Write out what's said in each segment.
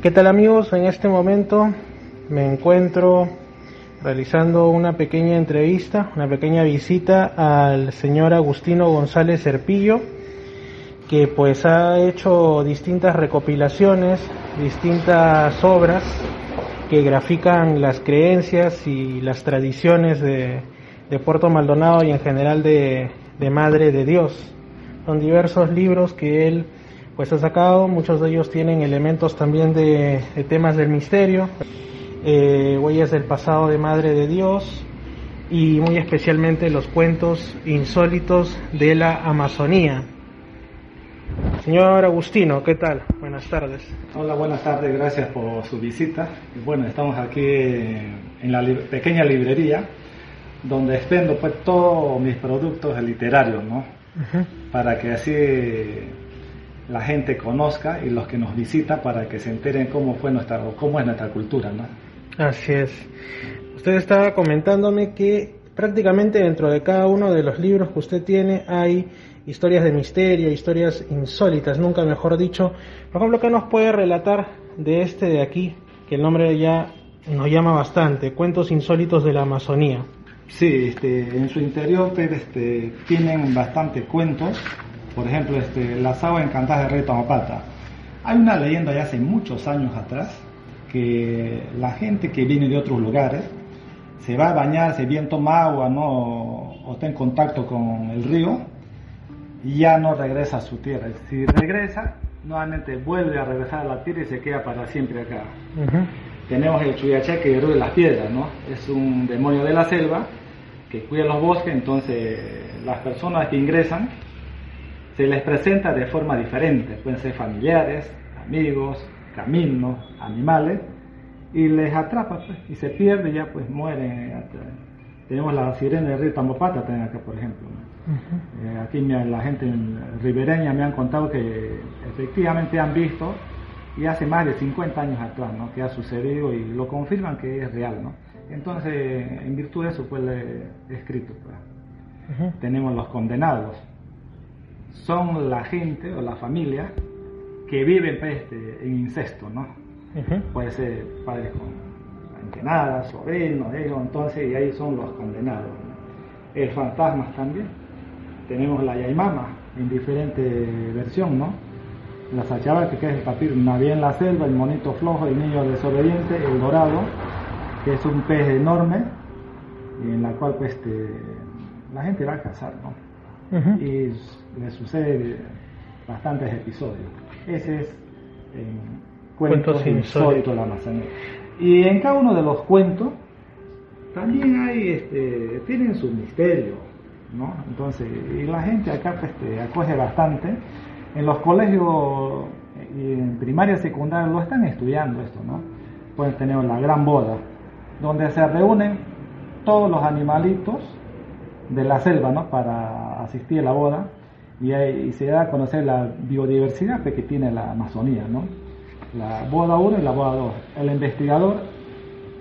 ¿Qué tal amigos? En este momento me encuentro realizando una pequeña entrevista, una pequeña visita al señor Agustino González Serpillo, que pues ha hecho distintas recopilaciones, distintas obras que grafican las creencias y las tradiciones de, Puerto Maldonado y en general de, de Madre de Dios. Son diversos libros que él pues ha sacado, muchos de ellos tienen elementos también de, de temas del misterio, eh, huellas del pasado de Madre de Dios y muy especialmente los cuentos insólitos de la Amazonía. Señor Agustino, ¿qué tal? Buenas tardes. Hola, buenas tardes, gracias por su visita. Bueno, estamos aquí en la li- pequeña librería donde expendo pues todos mis productos literarios, ¿no? Para que así la gente conozca y los que nos visitan para que se enteren cómo fue nuestra o cómo es nuestra cultura, ¿no? Así es. Usted estaba comentándome que prácticamente dentro de cada uno de los libros que usted tiene hay historias de misterio, historias insólitas, nunca mejor dicho. Por ejemplo, ¿qué nos puede relatar de este de aquí? Que el nombre ya nos llama bastante, Cuentos insólitos de la Amazonía. Sí, este, en su interior este, tienen bastantes cuentos. Por ejemplo, este, Las aguas encantadas del rey Tamapata. Hay una leyenda de hace muchos años atrás que la gente que viene de otros lugares se va a bañar, bien toma agua, ¿no? o está en contacto con el río y ya no regresa a su tierra. Si regresa, nuevamente vuelve a regresar a la tierra y se queda para siempre acá. Tenemos el Chuyaché que de las piedras, ¿no? Es un demonio de la selva que cuida los bosques, entonces las personas que ingresan se les presenta de forma diferente, pueden ser familiares, amigos, caminos, animales, y les atrapa pues, y se pierde ya pues mueren. Tenemos la sirena del río Tambopata también acá, por ejemplo. ¿no? Eh, aquí me- la gente en- ribereña me han contado que efectivamente han visto y hace más de 50 años atrás, ¿no? Que ha sucedido y lo confirman que es real, ¿no? Entonces, en virtud de eso, pues le he escrito. pues. Tenemos los condenados. Son la gente o la familia que vive pues, este, en incesto, ¿no? Puede ser padres con antenadas, sobrinos, entonces, y ahí son los condenados. ¿no? El fantasma también. Tenemos la Yaimama en diferente versión, ¿no? La Sachabaca, que es el papiro, Naví en la selva, el monito flojo, el niño desobediente, el dorado, que es un pez enorme, y en la cual pues este, la gente va a cazar, ¿no? Y s- le sucede bastantes episodios. Ese es en Cuentos, insólitos la Amazonía. Y en cada uno de los cuentos también hay, este, tienen su misterio, ¿no? Entonces, y la gente acá pues, este, acoge bastante. En los colegios y en primaria y secundaria lo están estudiando esto, ¿no? Pueden tener la gran boda, donde se reúnen todos los animalitos de la selva, ¿no? Para asistir a la boda y, se da a conocer la biodiversidad que tiene la Amazonía, ¿no? La boda 1 y la boda 2. El investigador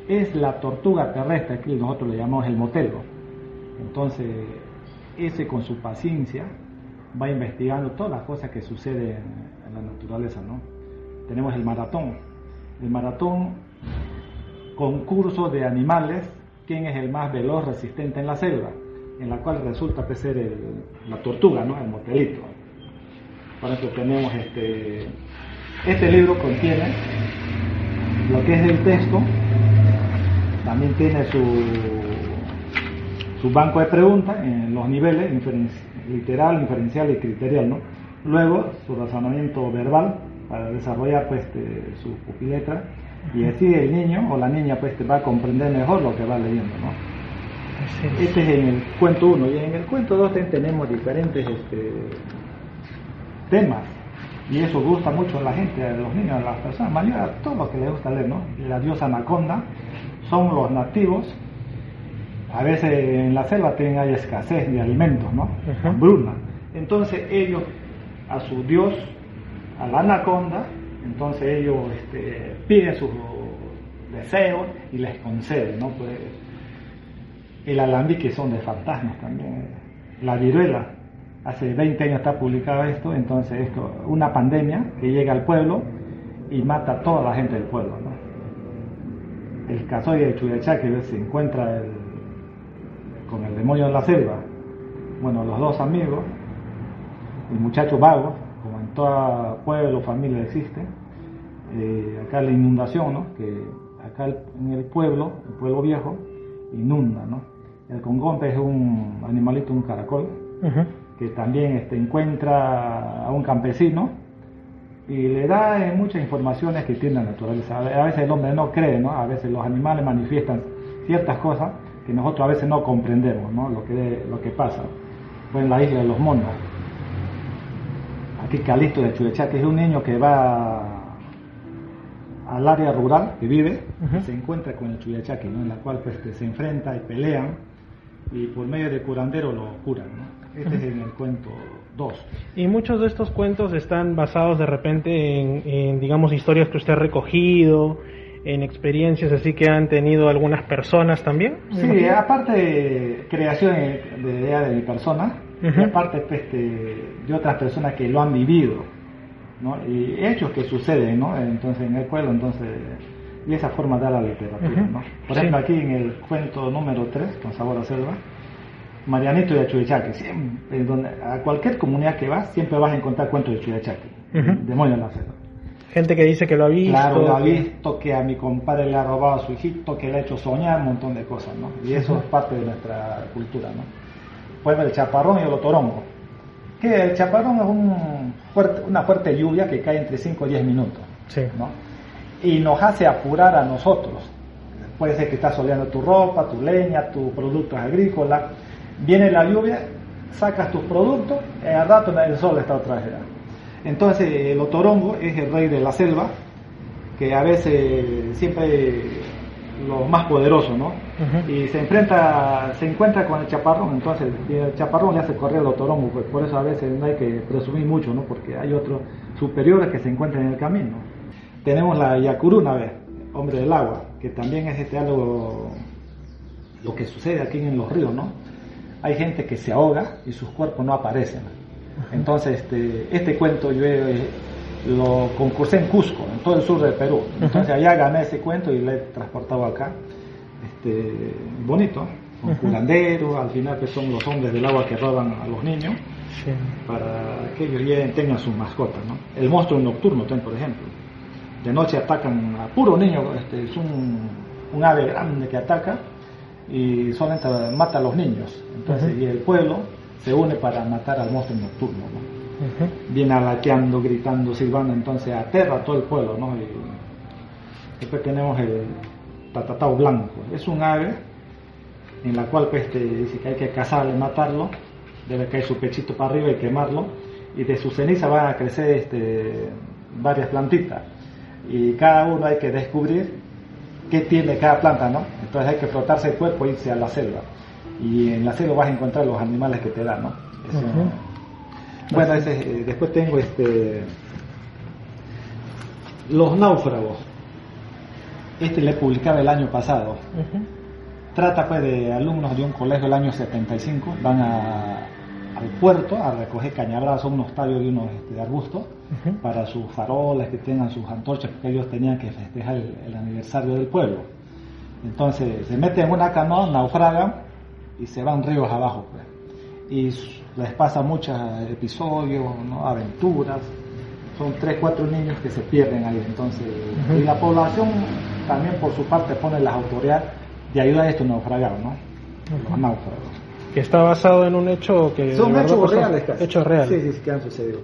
es la tortuga terrestre, aquí nosotros le llamamos el motelgo. Entonces, ese con su paciencia va investigando todas las cosas que suceden en la naturaleza, ¿no? Tenemos el maratón. El maratón, concurso de animales, quién es el más veloz, resistente en la selva, en la cual resulta ser la tortuga, ¿no? El motelito. Por eso tenemos este, este libro contiene lo que es el texto, también tiene su, su banco de preguntas en los niveles, literal, inferencial y criterial, ¿no? Luego su razonamiento verbal para desarrollar pues este, su pupiletra y así el niño o la niña pues va a comprender mejor lo que va leyendo, ¿no? Este es en el cuento 1 y en el cuento 2 tenemos diferentes este, temas y eso gusta mucho a la gente, a los niños, a las personas, mayor a todos los que les gusta leer, ¿no? La diosa anaconda son los nativos, a veces en la selva tienen hay escasez de alimentos, ¿no? Hambruna. Entonces ellos a su dios, a la anaconda, entonces ellos este, piden sus deseos y les conceden, ¿no? Pues, el alambique son de fantasmas también. La viruela, hace 20 años está publicado esto, entonces esto, una pandemia que llega al pueblo y mata a toda la gente del pueblo. El casoy de Chuyachá que se encuentra con el demonio de la selva, bueno, los dos amigos, el muchacho vago, como en todo pueblo, familia existe, eh, acá la inundación, ¿no? que acá en el pueblo, el pueblo viejo, inunda, ¿no? El congompe es un animalito, un caracol, que también este, encuentra a un campesino y le da eh, muchas informaciones que tiene la naturaleza. A veces el hombre no cree, ¿no? A veces los animales manifiestan ciertas cosas que nosotros a veces no comprendemos, ¿no? Lo que, lo que pasa. Fue en la isla de los monos. Aquí Calixto de Chulechá, que es un niño que va al área rural, que vive, Ujú. se encuentra con el Chuyachaki, ¿no? en la cual pues, que se enfrenta y pelean y por medio de curandero lo curan. ¿no? Este es en el cuento 2. Y muchos de estos cuentos están basados de repente en, en, digamos, historias que usted ha recogido, en experiencias así que han tenido algunas personas también. Sí, aparte de creación de, de idea de mi persona, y aparte pues, este, de otras personas que lo han vivido, ¿no? y hechos que suceden ¿no? entonces en el pueblo, entonces, y esa forma da la literatura. ¿no? Por Sí. ejemplo, aquí en el cuento número 3, con Sabor a Selva, Marianito de Chuyachaque, siempre, donde, a cualquier comunidad que vas, siempre vas a encontrar cuentos de Chuyachaque, Ujú. demonio en la selva. Gente que dice que lo ha visto. Claro, lo ha visto, que a mi compadre le ha robado a su hijito, que le ha hecho soñar, un montón de cosas, ¿no? Y eso es parte de nuestra cultura, ¿no? Pues el chaparrón y el otorongo. Que el chaparrón es un fuerte- una fuerte lluvia que cae entre 5 y 10 minutos, Sí. ¿no? Y nos hace apurar a nosotros. Puede ser que estás soleando tu ropa, tu leña, tus productos agrícolas. Viene la lluvia, sacas tus productos, y al rato el sol está otra vez. Entonces el otorongo es el rey de la selva, que a veces siempre lo más poderoso, ¿no? Y se enfrenta, se encuentra con el chaparrón, entonces el chaparrón le hace correr al otorongo, pues por eso a veces no hay que presumir mucho, ¿no? Porque hay otros superiores que se encuentran en el camino. Tenemos la Yacuruna, hombre del agua, que también es este algo lo que sucede aquí en los ríos, ¿no? Hay gente que se ahoga y sus cuerpos no aparecen. Entonces, este, este cuento yo eh, lo concursé en Cusco, en todo el sur del Perú. Entonces allá gané ese cuento y lo he transportado acá. Este, bonito, con curanderos, al final que son los hombres del agua que roban a los niños Sí. para que ellos tengan sus mascotas. ¿no? El monstruo nocturno, ten, por ejemplo. De noche atacan a puro niño, este, es un, un ave grande que ataca y solamente mata a los niños. Entonces, y el pueblo se une para matar al monstruo nocturno. Viene alateando, gritando, silbando, entonces aterra a todo el pueblo. ¿no? Y después tenemos el tatatao blanco. Es un ave en la cual pues, este, dice que hay que cazarlo y matarlo, debe caer su pechito para arriba y quemarlo, y de su ceniza van a crecer este, varias plantitas, y cada uno hay que descubrir qué tiene cada planta, ¿no? Entonces hay que frotarse el cuerpo e irse a la selva, y en la selva vas a encontrar los animales que te dan, ¿no? Eso-. Bueno, ese, eh, después tengo este Los náufragos. Este le publicaba el año pasado. Trata pues de alumnos de un colegio del año 75, van a- al puerto a recoger cañabrazos, unos tallos de unos este, de arbustos, Ujú. para sus farolas, que tengan sus antorchas, porque ellos tenían que festejar el, el aniversario del pueblo. Entonces se meten en una canoa, naufragan y se van ríos abajo. Pues. Y les pasa muchos episodios, ¿no? aventuras. Son tres, cuatro niños que se pierden ahí. Entonces, y la población también por su parte pone las autoridades de ayuda a estos naufragados, ¿no? Los Ujú. náufragos. Que está basado en un hecho que. Son hechos pasó. reales casi. Hechos reales. Sí, sí, sí, que han sucedido.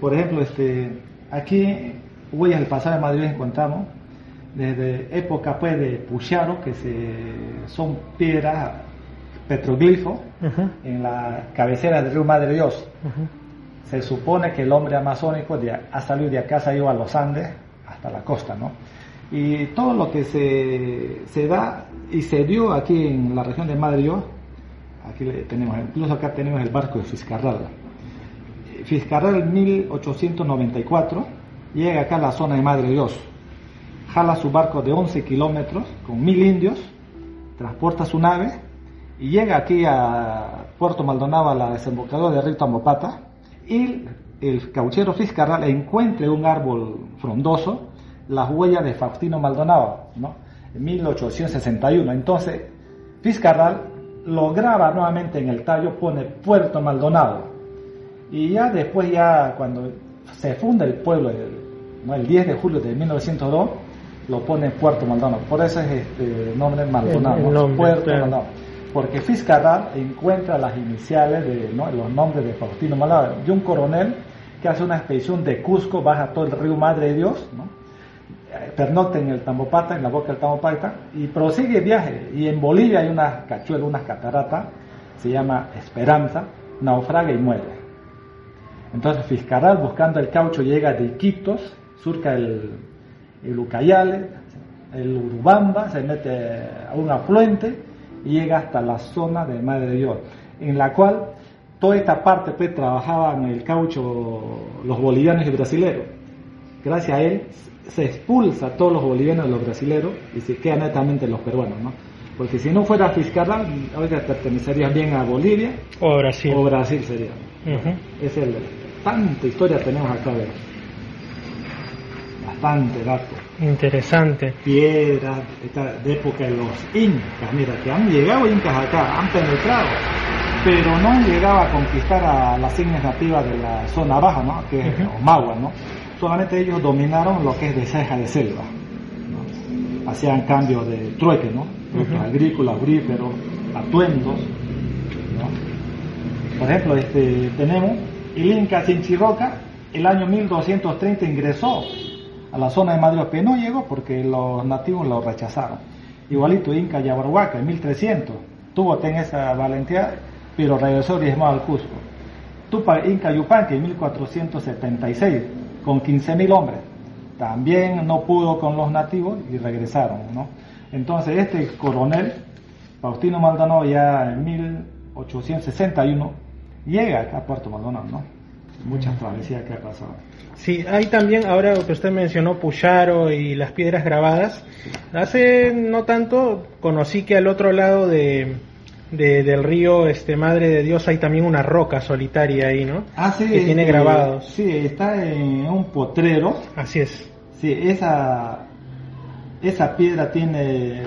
Por ejemplo, este, aquí, huellas del pasado de Madrid encontramos desde época pues de Pucharo, que se, son piedras petroglifo Ujú, en la cabecera del río Madre Dios. Se supone que el hombre amazónico de- ha salido de acá, se ha ido a los Andes hasta la costa, ¿no? Y todo lo que se, se da y se dio aquí en la región de Madre Dios, aquí tenemos, incluso acá tenemos el barco de Fiscarral. Fiscarral en 1894 llega acá a la zona de Madre Dios, jala su barco de 11 kilómetros con mil indios, transporta su nave y llega aquí a Puerto Maldonado, a la desembocadura de Río Tambopata, y el cauchero Fiscarral encuentra un árbol frondoso, las huellas de Faustino Maldonado, ¿no? en 1861. Entonces, Fiscarral lo graba nuevamente en el tallo, pone Puerto Maldonado. Y ya después, ya cuando se funda el pueblo, el, ¿no? el 10 de julio de 1902, lo pone Puerto Maldonado. Por eso es este nombre Maldonado, El- el ¿no? nombre, Puerto claro. Maldonado. Porque Fiscarral encuentra las iniciales de ¿no? los nombres de Faustino Maldonado, de un coronel que hace una expedición de Cusco, baja todo el río Madre de Dios, ¿no? Eh, pernocta en el Tambopata, en la boca del Tambopata, y prosigue el viaje. Y en Bolivia hay una cachuela, una catarata, se llama Esperanza, naufraga y muere. Entonces Fiscarral, buscando el caucho, llega de Iquitos, surca el, el Ucayale, el Urubamba, se mete a un afluente y llega hasta la zona de Madre de Dios, en la cual toda esta parte pues trabajaban el caucho los bolivianos y brasileros. Gracias a él se expulsa a todos los bolivianos y los brasileros y se quedan netamente los peruanos, ¿no? Porque si no fuera Fiscarral, ahorita pertenecería bien a Bolivia O a Brasil. o Brasil sería. Ujú. Es el tanta historia tenemos acá de bastante dato. Interesante. Piedras esta- de época de los incas, mira, que han llegado incas acá, han penetrado, pero no han llegado a conquistar a las etnias nativas de la zona baja, ¿no? Que es Ujú. Omagua, ¿no? Solamente ellos dominaron lo que es de ceja de selva. ¿no? Hacían cambios de trueque, ¿no? Productos Ujú. agrícolas, auríferos, atuendos, ¿no? Por ejemplo, este, tenemos el Inca Chinchirroca, el año 1230 ingresó a la zona de Madrid, pero no llegó porque los nativos lo rechazaron. Igualito Inca Yabarhuaca en 1300, tuvo ten esa valentía, pero regresó diezmado al Cusco. Tupac Inca Yupanqui en 1476, con 15.000 hombres. También no pudo con los nativos y regresaron, ¿no? Entonces este coronel, Faustino Maldonado, ya en 1861, llega acá a Puerto Maldonado, ¿no? Muchas travesías que ha pasado. Sí, hay también, ahora que usted mencionó Puyaro y las piedras grabadas, hace no tanto conocí que al otro lado de, de- del río este Madre de Dios hay también una roca solitaria ahí, ¿no? Ah, sí, que tiene este, grabados. Sí, está en un potrero. Así es. Sí, esa, esa piedra tiene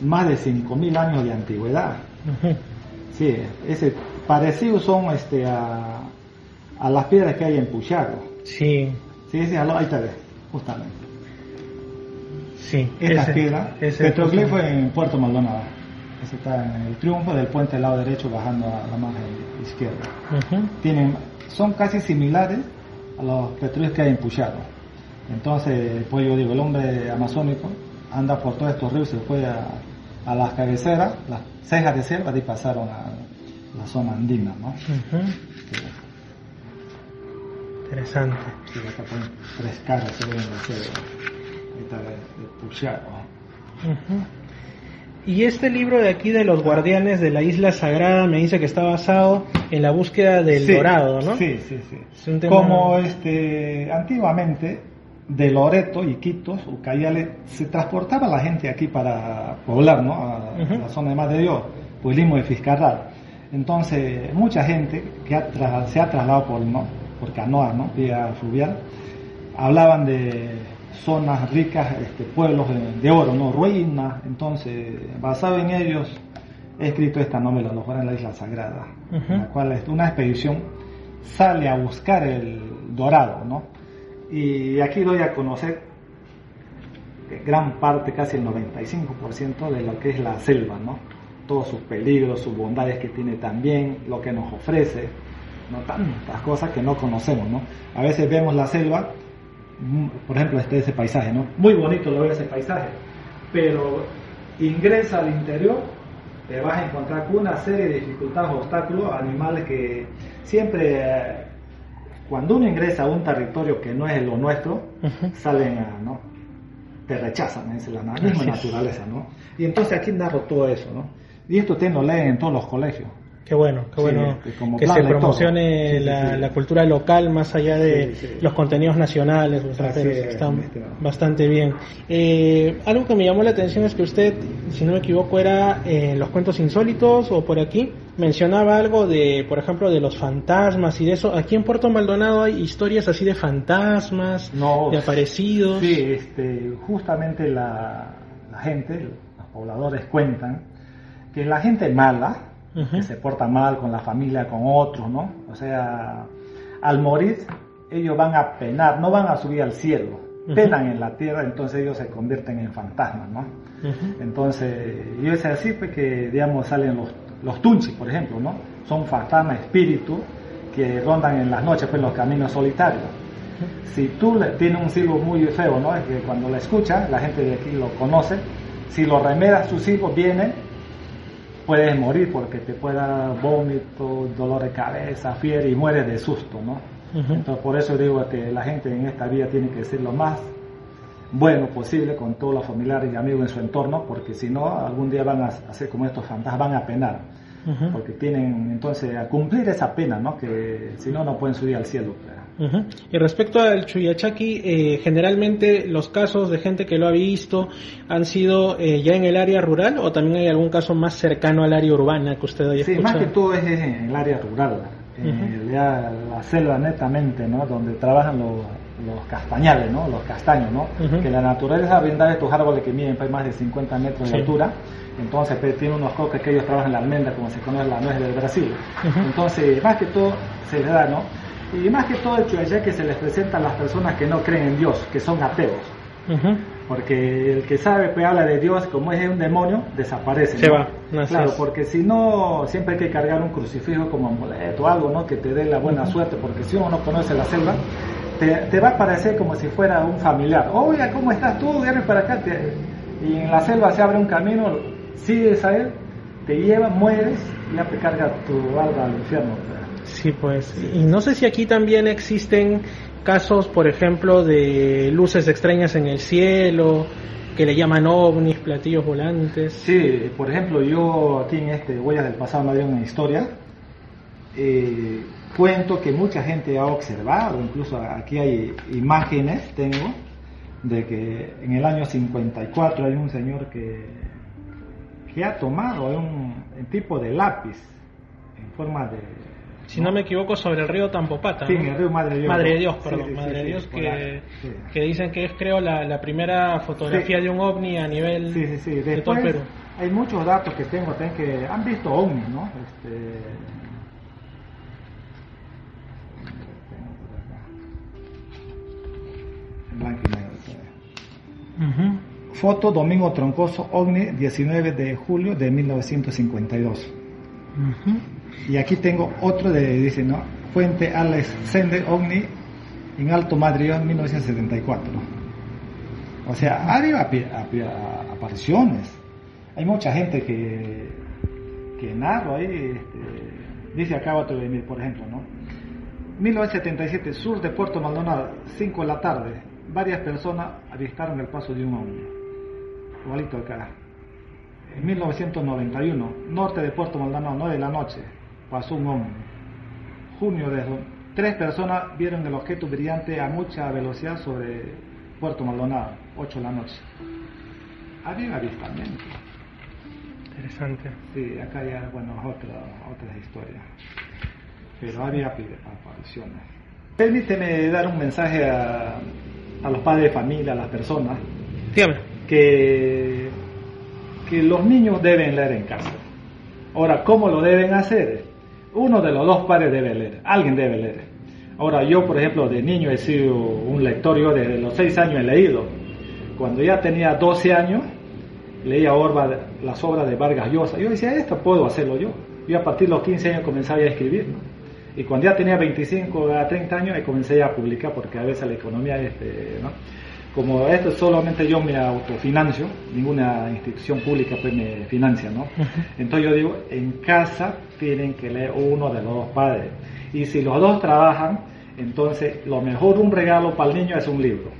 más de 5.000 años de antigüedad. Sí, ese parecidos son este, a, a las piedras que hay en Pucharo. Sí, Sí, sí, ahí está, justamente. sí. Ese- piedra, ese petroglifo en Puerto Maldonado. Ese está en el triunfo del puente del lado derecho bajando a la margen izquierda. Tienen, son casi similares a los petróleos que hay en Pucharo. Entonces, pues yo digo, el hombre amazónico anda por todos estos ríos, se fue a, a las cabeceras, las cejas de selva, y pasaron a la zona andina, ¿no? Interesante. que acá ponen tres caras se ven en está de, de Pucharo. Ujú. Y este libro de aquí de los guardianes de la isla sagrada me dice que está basado en la búsqueda del Sí, dorado, ¿no? Sí, sí, sí. Es un tema- Como este, antiguamente de Loreto, Iquitos, Ucayale, se transportaba la gente aquí para poblar, ¿no? A, la zona de Madre de Dios, Puelismo de Fiscarral. Entonces, mucha gente que ha se ha trasladado por, ¿no? por canoa, ¿no? Vía fluvial, hablaban de zonas ricas, este, pueblos de, de oro, ¿no? Ruinas. Entonces, basado en ellos, he escrito esta novela, Los Juárez en la Isla Sagrada, Ujú. en la cual una expedición sale a buscar el dorado, ¿no? Y aquí doy a conocer gran parte, casi el 95% de lo que es la selva, ¿no? Todos sus peligros, sus bondades que tiene también, lo que nos ofrece, ¿no? Tantas cosas que no conocemos, ¿no? A veces vemos la selva, por ejemplo, este ese paisaje, ¿no? Muy bonito lo ve ese paisaje, pero ingresa al interior te vas a encontrar con una serie de dificultades, obstáculos, animales que siempre, eh, cuando uno ingresa a un territorio que no es lo nuestro, salen a, ¿no? Te rechazan, es la misma naturaleza, ¿no? Y entonces aquí narro todo eso, ¿no? Y esto ustedes lo leen en todos los colegios. Qué bueno, qué Sí, bueno que se promocione Sí, la, sí. la cultura local más allá de los contenidos nacionales o extranjeros. es, Está mi estimado. bastante bien. Eh, algo que me llamó la atención es que usted, si no me equivoco, era en los cuentos insólitos o por aquí, mencionaba algo de, por ejemplo, de los fantasmas y de eso. Aquí en Puerto Maldonado hay historias así de fantasmas, No, de aparecidos. Sí, este, justamente la, la gente, los pobladores cuentan que la gente mala, Que se porta mal con la familia, con otros, ¿no? O sea, al morir ellos van a penar, no van a subir al cielo, penan en la tierra, entonces ellos se convierten en fantasmas, ¿no? Entonces, y es así pues que, digamos, salen los, los tunchis, por ejemplo, ¿no? Son fantasmas, espíritus, que rondan en las noches, pues, los caminos solitarios. Si tú le tienes un silbo muy feo, ¿no? Es que cuando lo escuchas, la gente de aquí lo conoce, si lo remeras, su silbo viene, puedes morir porque te puede dar vómito, dolor de cabeza, fiebre y mueres de susto, ¿no? Entonces, por eso digo que la gente en esta vida tiene que ser lo más bueno posible con todos los familiares y amigos en su entorno, porque si no, algún día van a hacer como estos fantasmas, van a penar, Porque tienen entonces a cumplir esa pena, ¿no? Que si no, no pueden subir al cielo. Y respecto al Chuyachaki, eh, generalmente los casos de gente que lo ha visto han sido eh, ya en el área rural o también hay algún caso más cercano al área urbana que usted haya Sí, más escuchado. que todo es en el área rural, en ya la selva netamente, ¿no? Donde trabajan los, los castañales, ¿no? Los castaños, ¿no? Ujú. Que la naturaleza brinda estos árboles que miden pues, más de 50 metros Sí. de altura. Entonces, pues, tiene unos coques que ellos trabajan la almendra, como se conoce la nuez del Brasil. Ujú. Entonces, más que todo, se les da, ¿no? Y más que todo el chuyayá que se les presenta a las personas que no creen en Dios, que son ateos. Ujú. Porque el que sabe, pues habla de Dios, como es un demonio, desaparece. Se ¿no? va, así Claro, porque si no, siempre hay que cargar un crucifijo como amuleto o algo, ¿no? Que te dé la buena suerte, porque si uno no conoce la selva, te, te va a parecer como si fuera un familiar. Oiga, ¿cómo estás tú? Viene para acá. Te- Y en la selva se abre un camino, sigues a él, te lleva, mueres y ya te carga tu alma al infierno. Sí, pues. Y no sé si aquí también existen casos, por ejemplo, de luces extrañas en el cielo, que le llaman ovnis, platillos volantes. Sí, por ejemplo, yo aquí en este Huellas del Pasado me dio una historia. eh, cuento que mucha gente ha observado, incluso aquí hay imágenes, tengo, de que en el año 54 hay un señor que, que ha tomado un, un tipo de lápiz en forma de... Si no me equivoco, sobre el río Tampopata. Sí, ¿no? el río Madre Dios. Madre. Dios, perdón. sí, Madre sí, Dios, que, que dicen que es, creo, la, la primera fotografía de un ovni a nivel Sí, sí, sí. de todo el Después Perú. hay muchos datos que tengo que han visto ovnis, ¿no? Este... Foto Domingo Troncoso OVNI 19 de julio de 1952. Ujú. Y aquí tengo otro de, dice, ¿no? Fuente Alex Sender OVNI en Alto Madrid 1974. O sea, ha habido api- api- apariciones. Hay mucha gente que, que narra ahí, este, dice acá otro de mí, por ejemplo, ¿no? 1977, sur de Puerto Maldonado, 5 de la tarde. Varias personas avistaron el paso de un ovni. Igualito acá. En 1991, norte de Puerto Maldonado, 9 de la noche, pasó un ovni. Junio de tres personas vieron el objeto brillante a mucha velocidad sobre Puerto Maldonado, 8 de la noche. Había avistamiento. Interesante. Sí, acá ya, bueno, otra, otras historias. Pero había apariciones. Permíteme dar un mensaje a, a los padres de familia, a las personas, Dígame. Que, los niños deben leer en casa. Ahora, ¿cómo lo deben hacer? Uno de los dos padres debe leer, alguien debe leer. Ahora, yo, por ejemplo, de niño he sido un lector, yo desde los 6 años he leído. Cuando ya tenía 12 años, leía Orba, las obras de Vargas Llosa. Yo decía, esto puedo hacerlo yo. Y a partir de los 15 años comenzaba a escribir. ¿no? Y cuando ya tenía 25 a 30 años, comencé a publicar, porque a veces la economía, este, ¿no? Como esto solamente yo me autofinancio, ninguna institución pública pues me financia, ¿no? Entonces yo digo, en casa tienen que leer uno de los dos padres. Y si los dos trabajan, entonces lo mejor un regalo para el niño es un libro.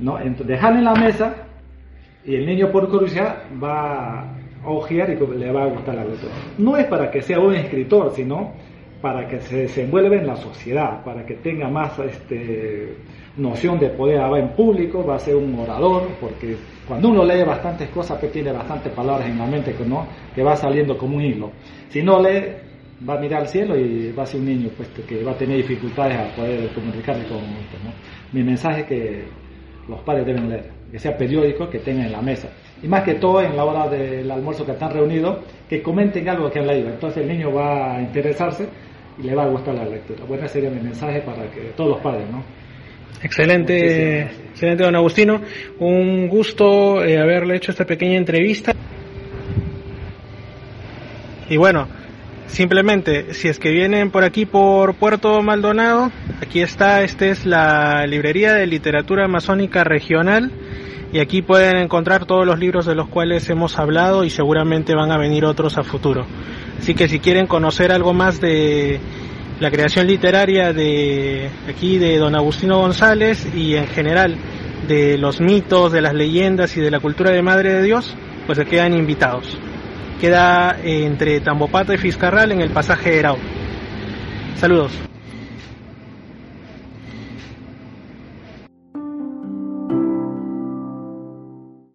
¿no? Entonces dejan en la mesa y el niño por curiosidad va a ojear y le va a gustar la lectura. No es para que sea un escritor, sino para que se desenvuelva en la sociedad, para que tenga más este, noción de poder hablar en público, va a ser un orador, porque cuando uno lee bastantes cosas, pues tiene bastantes palabras en la mente que, ¿no? que va saliendo como un hilo. Si no lee, va a mirar al cielo y va a ser un niño pues, que va a tener dificultades a poder comunicarse con esto. ¿no? Mi mensaje es que los padres deben leer, que sea periódico, que tengan en la mesa. Y más que todo en la hora del almuerzo que están reunidos, que comenten algo que han leído. Entonces el niño va a interesarse y le va a gustar la lectura. Bueno, ese sería mi mensaje para que todos los padres, ¿no? Excelente, excelente, don Agustino. Un gusto eh, haberle hecho esta pequeña entrevista. Y bueno, simplemente, si es que vienen por aquí por Puerto Maldonado, aquí está, esta es la librería de literatura masónica regional y aquí pueden encontrar todos los libros de los cuales hemos hablado y seguramente van a venir otros a futuro. Así que si quieren conocer algo más de la creación literaria de aquí de don Agustino González y en general de los mitos, de las leyendas y de la cultura de Madre de Dios, pues se quedan invitados. Queda entre Tambopata y Fiscarral en el pasaje Herao. Saludos.